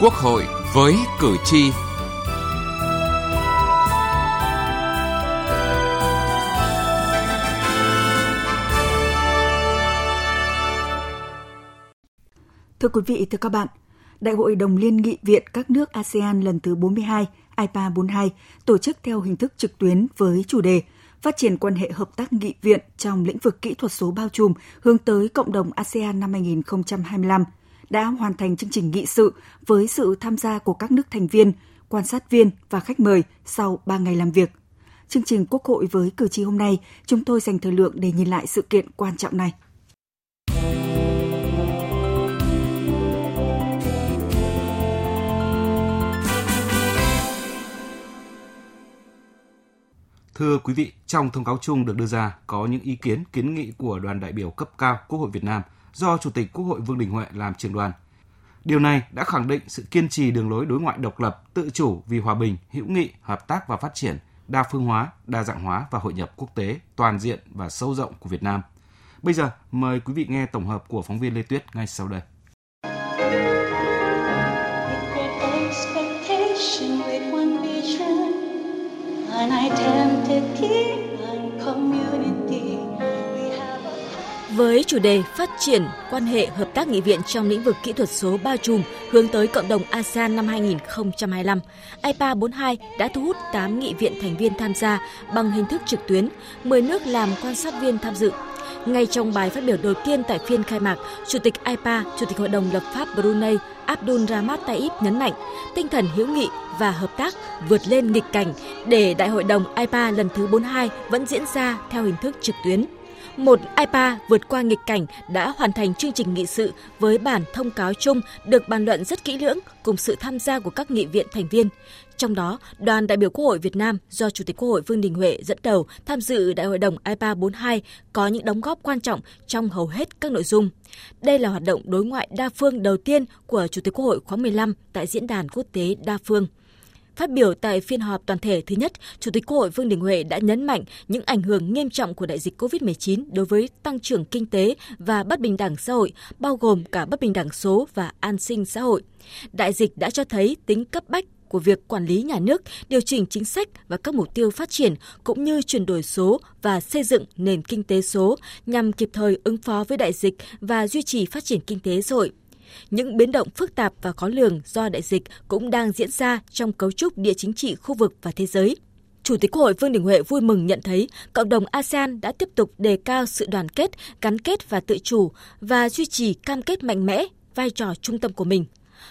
Quốc hội với cử tri. Thưa quý vị, thưa các bạn, Đại hội đồng liên nghị viện các nước ASEAN lần thứ 42, IPA 42, tổ chức theo hình thức trực tuyến với chủ đề phát triển quan hệ hợp tác nghị viện trong lĩnh vực kỹ thuật số bao trùm hướng tới cộng đồng ASEAN năm 2025 đã hoàn thành chương trình nghị sự với sự tham gia của các nước thành viên, quan sát viên và khách mời sau 3 ngày làm việc. Chương trình Quốc hội với cử tri hôm nay, chúng tôi dành thời lượng để nhìn lại sự kiện quan trọng này. Thưa quý vị, trong thông cáo chung được đưa ra có những ý kiến kiến nghị của đoàn đại biểu cấp cao Quốc hội Việt Nam do Chủ tịch Quốc hội Vương Đình Huệ làm trưởng đoàn. Điều này đã khẳng định sự kiên trì đường lối đối ngoại độc lập, tự chủ vì hòa bình, hữu nghị, hợp tác và phát triển, đa phương hóa, đa dạng hóa và hội nhập quốc tế toàn diện và sâu rộng của Việt Nam. Bây giờ, mời quý vị nghe tổng hợp của phóng viên Lê Tuyết ngay sau đây. and I tempted Với chủ đề phát triển quan hệ hợp tác nghị viện trong lĩnh vực kỹ thuật số bao trùm hướng tới cộng đồng ASEAN năm 2025, IPA 42 đã thu hút 8 nghị viện thành viên tham gia bằng hình thức trực tuyến, 10 nước làm quan sát viên tham dự. Ngay trong bài phát biểu đầu tiên tại phiên khai mạc, Chủ tịch IPA, Chủ tịch Hội đồng lập pháp Brunei Abdul Rahmat Taib nhấn mạnh tinh thần hữu nghị và hợp tác vượt lên nghịch cảnh để Đại hội đồng IPA lần thứ 42 vẫn diễn ra theo hình thức trực tuyến. Một IPA vượt qua nghịch cảnh đã hoàn thành chương trình nghị sự với bản thông cáo chung được bàn luận rất kỹ lưỡng cùng sự tham gia của các nghị viện thành viên. Trong đó, đoàn đại biểu Quốc hội Việt Nam do Chủ tịch Quốc hội Vương Đình Huệ dẫn đầu tham dự Đại hội đồng IPA 42 có những đóng góp quan trọng trong hầu hết các nội dung. Đây là hoạt động đối ngoại đa phương đầu tiên của Chủ tịch Quốc hội khóa 15 tại Diễn đàn Quốc tế Đa phương. Phát biểu tại phiên họp toàn thể thứ nhất, Chủ tịch Quốc hội Vương Đình Huệ đã nhấn mạnh những ảnh hưởng nghiêm trọng của đại dịch COVID-19 đối với tăng trưởng kinh tế và bất bình đẳng xã hội, bao gồm cả bất bình đẳng số và an sinh xã hội. Đại dịch đã cho thấy tính cấp bách của việc quản lý nhà nước, điều chỉnh chính sách và các mục tiêu phát triển cũng như chuyển đổi số và xây dựng nền kinh tế số nhằm kịp thời ứng phó với đại dịch và duy trì phát triển kinh tế xã hội. Những biến động phức tạp và khó lường do đại dịch cũng đang diễn ra trong cấu trúc địa chính trị khu vực và thế giới. Chủ tịch Quốc hội Vương Đình Huệ vui mừng nhận thấy cộng đồng ASEAN đã tiếp tục đề cao sự đoàn kết, gắn kết và tự chủ và duy trì cam kết mạnh mẽ vai trò trung tâm của mình.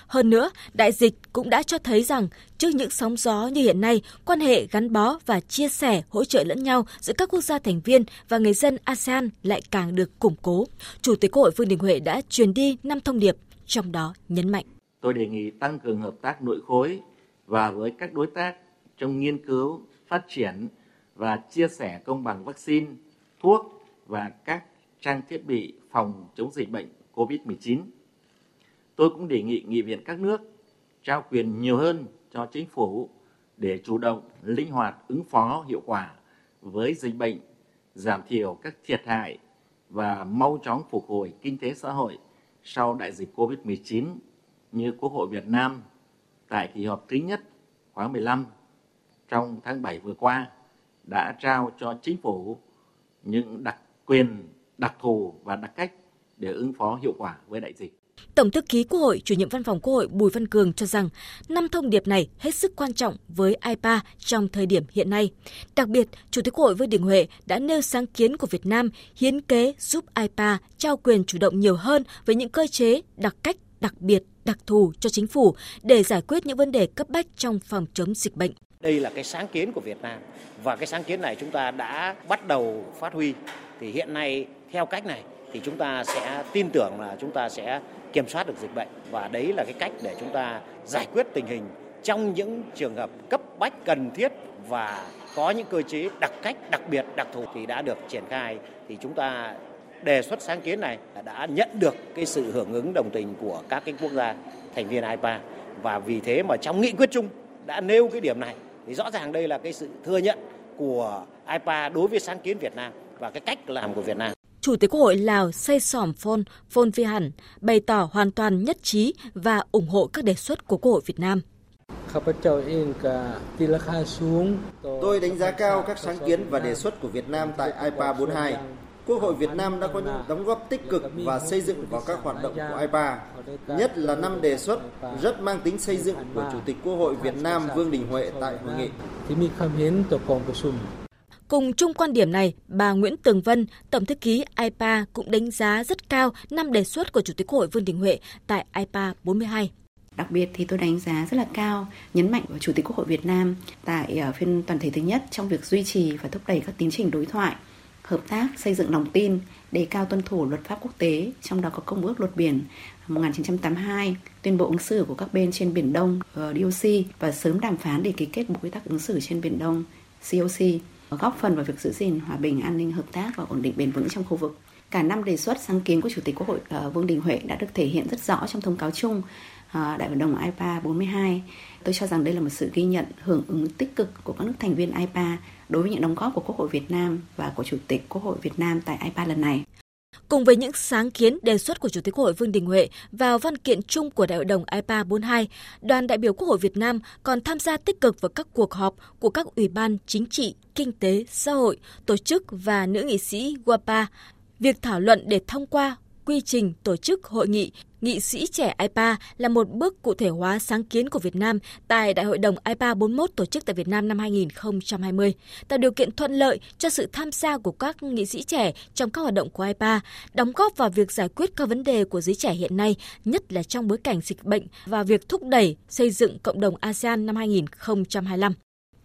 Hơn nữa, đại dịch cũng đã cho thấy rằng trước những sóng gió như hiện nay, quan hệ gắn bó và chia sẻ, hỗ trợ lẫn nhau giữa các quốc gia thành viên và người dân ASEAN lại càng được củng cố. Chủ tịch Quốc hội Vương Đình Huệ đã truyền đi năm thông điệp, trong đó nhấn mạnh. Tôi đề nghị tăng cường hợp tác nội khối và với các đối tác trong nghiên cứu, phát triển và chia sẻ công bằng vaccine, thuốc và các trang thiết bị phòng chống dịch bệnh COVID-19 tôi cũng đề nghị nghị viện các nước trao quyền nhiều hơn cho chính phủ để chủ động linh hoạt ứng phó hiệu quả với dịch bệnh giảm thiểu các thiệt hại và mau chóng phục hồi kinh tế xã hội sau đại dịch Covid-19 như Quốc hội Việt Nam tại kỳ họp thứ nhất khóa 15 trong tháng 7 vừa qua đã trao cho chính phủ những đặc quyền, đặc thù và đặc cách để ứng phó hiệu quả với đại dịch. Tổng thư ký Quốc hội, chủ nhiệm văn phòng Quốc hội Bùi Văn Cường cho rằng năm thông điệp này hết sức quan trọng với IPA trong thời điểm hiện nay. Đặc biệt, Chủ tịch Quốc hội Vương Đình Huệ đã nêu sáng kiến của Việt Nam hiến kế giúp IPA trao quyền chủ động nhiều hơn với những cơ chế đặc cách đặc biệt, đặc thù cho chính phủ để giải quyết những vấn đề cấp bách trong phòng chống dịch bệnh. Đây là cái sáng kiến của Việt Nam và cái sáng kiến này chúng ta đã bắt đầu phát huy. Thì hiện nay theo cách này thì chúng ta sẽ tin tưởng là chúng ta sẽ kiểm soát được dịch bệnh. Và đấy là cái cách để chúng ta giải quyết tình hình trong những trường hợp cấp bách cần thiết và có những cơ chế đặc cách, đặc biệt, đặc thù thì đã được triển khai. Thì chúng ta đề xuất sáng kiến này đã nhận được cái sự hưởng ứng đồng tình của các cái quốc gia thành viên IPA và vì thế mà trong nghị quyết chung đã nêu cái điểm này. Thì rõ ràng đây là cái sự thừa nhận của IPA đối với sáng kiến Việt Nam và cái cách làm của Việt Nam. Chủ tịch Quốc hội Lào Say Sỏm Phon Phon Vi Hẳn bày tỏ hoàn toàn nhất trí và ủng hộ các đề xuất của Quốc hội Việt Nam. Tôi đánh giá cao các sáng kiến và đề xuất của Việt Nam tại IPA 42. Quốc hội Việt Nam đã có những đóng góp tích cực và xây dựng vào các hoạt động của IPA, nhất là năm đề xuất rất mang tính xây dựng của Chủ tịch Quốc hội Việt Nam Vương Đình Huệ tại hội nghị. Cùng chung quan điểm này, bà Nguyễn Tường Vân, Tổng thư ký IPA cũng đánh giá rất cao năm đề xuất của Chủ tịch Quốc hội Vương Đình Huệ tại IPA 42. Đặc biệt thì tôi đánh giá rất là cao, nhấn mạnh của Chủ tịch Quốc hội Việt Nam tại ờ, phiên toàn thể thứ nhất trong việc duy trì và thúc đẩy các tiến trình đối thoại, hợp tác, xây dựng lòng tin, đề cao tuân thủ luật pháp quốc tế, trong đó có Công ước Luật Biển 1982, tuyên bộ ứng xử của các bên trên Biển Đông ờ, DOC và sớm đàm phán để ký kết Bộ Quy tắc ứng xử trên Biển Đông COC, góp phần vào việc giữ gìn hòa bình, an ninh, hợp tác và ổn định bền vững trong khu vực. Cả năm đề xuất sáng kiến của Chủ tịch Quốc hội ờ, Vương Đình Huệ đã được thể hiện rất rõ trong thông cáo chung ờ, Đại hội đồng IPA 42. Tôi cho rằng đây là một sự ghi nhận hưởng ứng tích cực của các nước thành viên IPA đối với những đóng góp của Quốc hội Việt Nam và của Chủ tịch Quốc hội Việt Nam tại IPA lần này. Cùng với những sáng kiến đề xuất của Chủ tịch Quốc hội Vương Đình Huệ vào văn kiện chung của Đại hội đồng IPA 42, đoàn đại biểu Quốc hội Việt Nam còn tham gia tích cực vào các cuộc họp của các ủy ban chính trị, kinh tế, xã hội, tổ chức và nữ nghị sĩ WAPA. Việc thảo luận để thông qua quy trình tổ chức hội nghị nghị sĩ trẻ IPA là một bước cụ thể hóa sáng kiến của Việt Nam tại Đại hội đồng IPA 41 tổ chức tại Việt Nam năm 2020, tạo điều kiện thuận lợi cho sự tham gia của các nghị sĩ trẻ trong các hoạt động của IPA, đóng góp vào việc giải quyết các vấn đề của giới trẻ hiện nay, nhất là trong bối cảnh dịch bệnh và việc thúc đẩy xây dựng cộng đồng ASEAN năm 2025.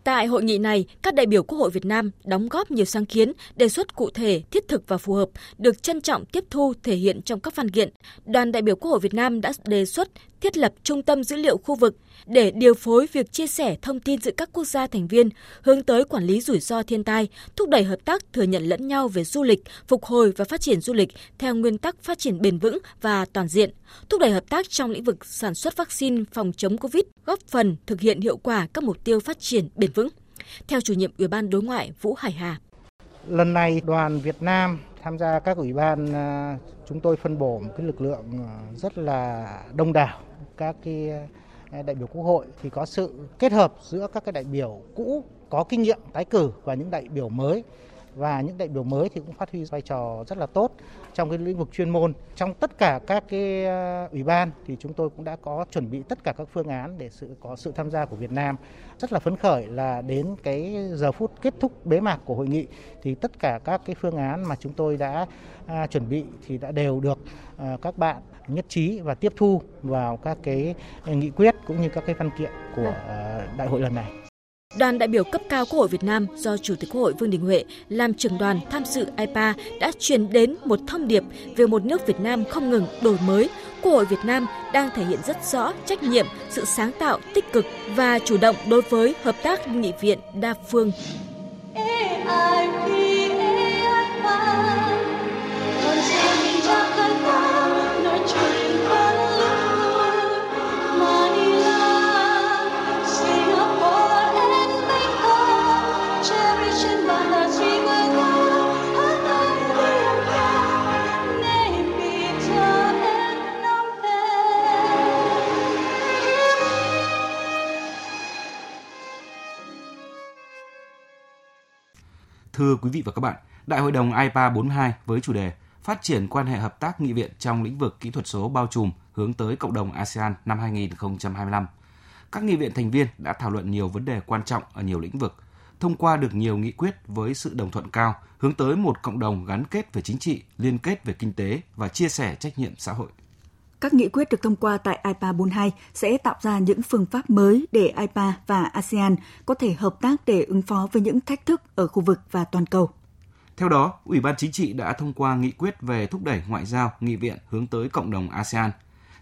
Tại hội nghị này, các đại biểu Quốc hội Việt Nam đóng góp nhiều sáng kiến, đề xuất cụ thể, thiết thực và phù hợp, được trân trọng tiếp thu thể hiện trong các văn kiện. Đoàn đại biểu Quốc hội Việt Nam đã đề xuất thiết lập trung tâm dữ liệu khu vực để điều phối việc chia sẻ thông tin giữa các quốc gia thành viên, hướng tới quản lý rủi ro thiên tai, thúc đẩy hợp tác thừa nhận lẫn nhau về du lịch, phục hồi và phát triển du lịch theo nguyên tắc phát triển bền vững và toàn diện, thúc đẩy hợp tác trong lĩnh vực sản xuất vaccine phòng chống COVID, góp phần thực hiện hiệu quả các mục tiêu phát triển bền vững. Theo chủ nhiệm Ủy ban Đối ngoại Vũ Hải Hà. Lần này đoàn Việt Nam tham gia các ủy ban à, chúng tôi phân bổ một cái lực lượng à, rất là đông đảo các cái à, đại biểu quốc hội thì có sự kết hợp giữa các cái đại biểu cũ có kinh nghiệm tái cử và những đại biểu mới. Và những đại biểu mới thì cũng phát huy vai trò rất là tốt trong cái lĩnh vực chuyên môn. Trong tất cả các cái à, ủy ban thì chúng tôi cũng đã có chuẩn bị tất cả các phương án để sự có sự tham gia của Việt Nam. Rất là phấn khởi là đến cái giờ phút kết thúc bế mạc của hội nghị thì tất cả các cái phương án mà chúng tôi đã à, chuẩn bị thì đã đều được à, các bạn nhất trí và tiếp thu vào các cái nghị quyết cũng như các cái văn kiện của à, đại hội lần này. Đoàn đại biểu cấp cao Quốc hội Việt Nam do Chủ tịch Quốc hội Vương Đình Huệ làm trưởng đoàn tham dự IPA đã truyền đến một thông điệp về một nước Việt Nam không ngừng đổi mới. Quốc hội Việt Nam đang thể hiện rất rõ trách nhiệm, sự sáng tạo, tích cực và chủ động đối với hợp tác nghị viện đa phương. Thưa quý vị và các bạn, Đại hội đồng IPA 42 với chủ đề Phát triển quan hệ hợp tác nghị viện trong lĩnh vực kỹ thuật số bao trùm hướng tới cộng đồng ASEAN năm 2025. Các nghị viện thành viên đã thảo luận nhiều vấn đề quan trọng ở nhiều lĩnh vực, thông qua được nhiều nghị quyết với sự đồng thuận cao, hướng tới một cộng đồng gắn kết về chính trị, liên kết về kinh tế và chia sẻ trách nhiệm xã hội. Các nghị quyết được thông qua tại IPA 42 sẽ tạo ra những phương pháp mới để IPA và ASEAN có thể hợp tác để ứng phó với những thách thức ở khu vực và toàn cầu. Theo đó, Ủy ban Chính trị đã thông qua nghị quyết về thúc đẩy ngoại giao nghị viện hướng tới cộng đồng ASEAN,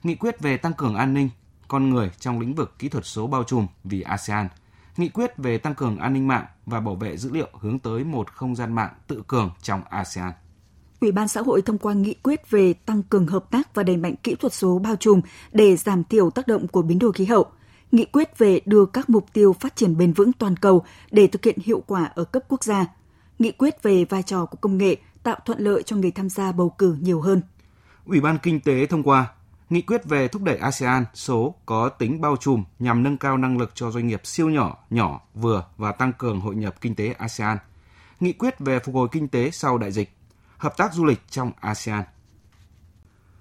nghị quyết về tăng cường an ninh, con người trong lĩnh vực kỹ thuật số bao trùm vì ASEAN, nghị quyết về tăng cường an ninh mạng và bảo vệ dữ liệu hướng tới một không gian mạng tự cường trong ASEAN. Ủy ban xã hội thông qua nghị quyết về tăng cường hợp tác và đẩy mạnh kỹ thuật số bao trùm để giảm thiểu tác động của biến đổi khí hậu. Nghị quyết về đưa các mục tiêu phát triển bền vững toàn cầu để thực hiện hiệu quả ở cấp quốc gia. Nghị quyết về vai trò của công nghệ tạo thuận lợi cho người tham gia bầu cử nhiều hơn. Ủy ban Kinh tế thông qua nghị quyết về thúc đẩy ASEAN số có tính bao trùm nhằm nâng cao năng lực cho doanh nghiệp siêu nhỏ, nhỏ, vừa và tăng cường hội nhập kinh tế ASEAN. Nghị quyết về phục hồi kinh tế sau đại dịch, hợp tác du lịch trong ASEAN.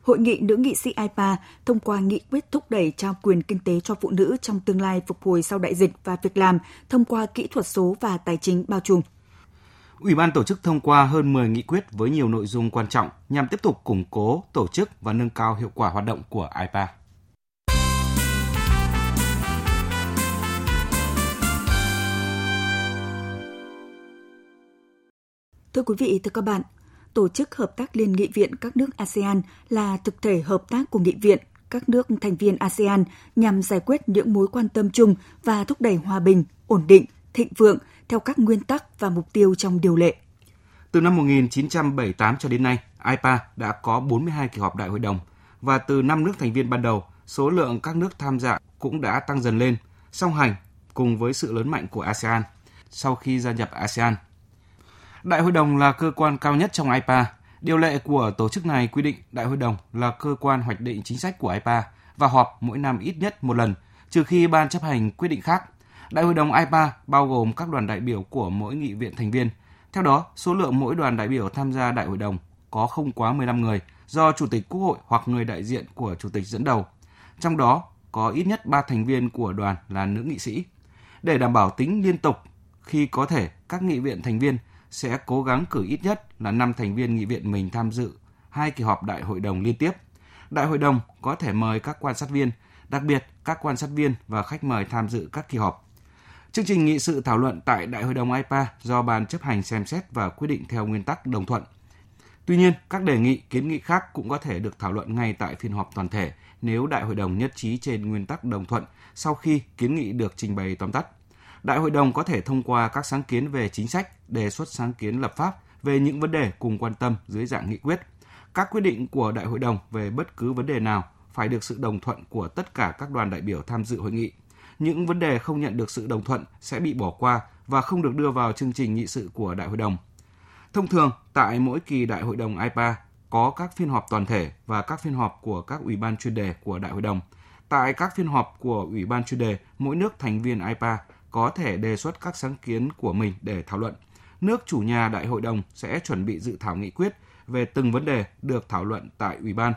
Hội nghị nữ nghị sĩ IPA thông qua nghị quyết thúc đẩy trao quyền kinh tế cho phụ nữ trong tương lai phục hồi sau đại dịch và việc làm thông qua kỹ thuật số và tài chính bao trùm. Ủy ban tổ chức thông qua hơn 10 nghị quyết với nhiều nội dung quan trọng nhằm tiếp tục củng cố, tổ chức và nâng cao hiệu quả hoạt động của IPA. Thưa quý vị, thưa các bạn, Tổ chức Hợp tác Liên nghị viện các nước ASEAN là thực thể hợp tác của nghị viện các nước thành viên ASEAN nhằm giải quyết những mối quan tâm chung và thúc đẩy hòa bình, ổn định, thịnh vượng theo các nguyên tắc và mục tiêu trong điều lệ. Từ năm 1978 cho đến nay, IPA đã có 42 kỳ họp đại hội đồng và từ năm nước thành viên ban đầu, số lượng các nước tham gia cũng đã tăng dần lên, song hành cùng với sự lớn mạnh của ASEAN sau khi gia nhập ASEAN. Đại hội đồng là cơ quan cao nhất trong IPA. Điều lệ của tổ chức này quy định đại hội đồng là cơ quan hoạch định chính sách của IPA và họp mỗi năm ít nhất một lần, trừ khi ban chấp hành quyết định khác. Đại hội đồng IPA bao gồm các đoàn đại biểu của mỗi nghị viện thành viên. Theo đó, số lượng mỗi đoàn đại biểu tham gia đại hội đồng có không quá 15 người do Chủ tịch Quốc hội hoặc người đại diện của Chủ tịch dẫn đầu. Trong đó có ít nhất 3 thành viên của đoàn là nữ nghị sĩ. Để đảm bảo tính liên tục, khi có thể các nghị viện thành viên sẽ cố gắng cử ít nhất là 5 thành viên nghị viện mình tham dự hai kỳ họp đại hội đồng liên tiếp. Đại hội đồng có thể mời các quan sát viên, đặc biệt các quan sát viên và khách mời tham dự các kỳ họp. Chương trình nghị sự thảo luận tại Đại hội đồng IPA do Ban chấp hành xem xét và quyết định theo nguyên tắc đồng thuận. Tuy nhiên, các đề nghị, kiến nghị khác cũng có thể được thảo luận ngay tại phiên họp toàn thể nếu Đại hội đồng nhất trí trên nguyên tắc đồng thuận sau khi kiến nghị được trình bày tóm tắt. Đại hội đồng có thể thông qua các sáng kiến về chính sách, đề xuất sáng kiến lập pháp về những vấn đề cùng quan tâm dưới dạng nghị quyết. Các quyết định của Đại hội đồng về bất cứ vấn đề nào phải được sự đồng thuận của tất cả các đoàn đại biểu tham dự hội nghị. Những vấn đề không nhận được sự đồng thuận sẽ bị bỏ qua và không được đưa vào chương trình nghị sự của Đại hội đồng. Thông thường, tại mỗi kỳ Đại hội đồng IPA có các phiên họp toàn thể và các phiên họp của các ủy ban chuyên đề của Đại hội đồng. Tại các phiên họp của ủy ban chuyên đề, mỗi nước thành viên IPA có thể đề xuất các sáng kiến của mình để thảo luận. Nước chủ nhà đại hội đồng sẽ chuẩn bị dự thảo nghị quyết về từng vấn đề được thảo luận tại ủy ban.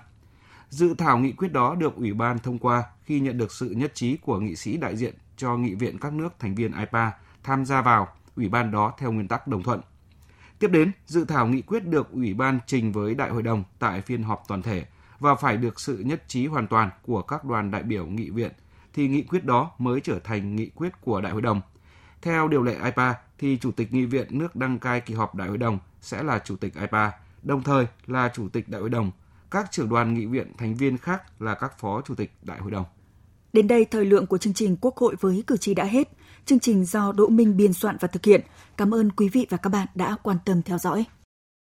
Dự thảo nghị quyết đó được ủy ban thông qua khi nhận được sự nhất trí của nghị sĩ đại diện cho nghị viện các nước thành viên IPA tham gia vào ủy ban đó theo nguyên tắc đồng thuận. Tiếp đến, dự thảo nghị quyết được ủy ban trình với đại hội đồng tại phiên họp toàn thể và phải được sự nhất trí hoàn toàn của các đoàn đại biểu nghị viện thì nghị quyết đó mới trở thành nghị quyết của Đại hội đồng. Theo điều lệ IPA thì Chủ tịch Nghị viện nước đăng cai kỳ họp Đại hội đồng sẽ là Chủ tịch IPA, đồng thời là Chủ tịch Đại hội đồng. Các trưởng đoàn nghị viện thành viên khác là các phó Chủ tịch Đại hội đồng. Đến đây thời lượng của chương trình Quốc hội với cử tri đã hết. Chương trình do Đỗ Minh biên soạn và thực hiện. Cảm ơn quý vị và các bạn đã quan tâm theo dõi.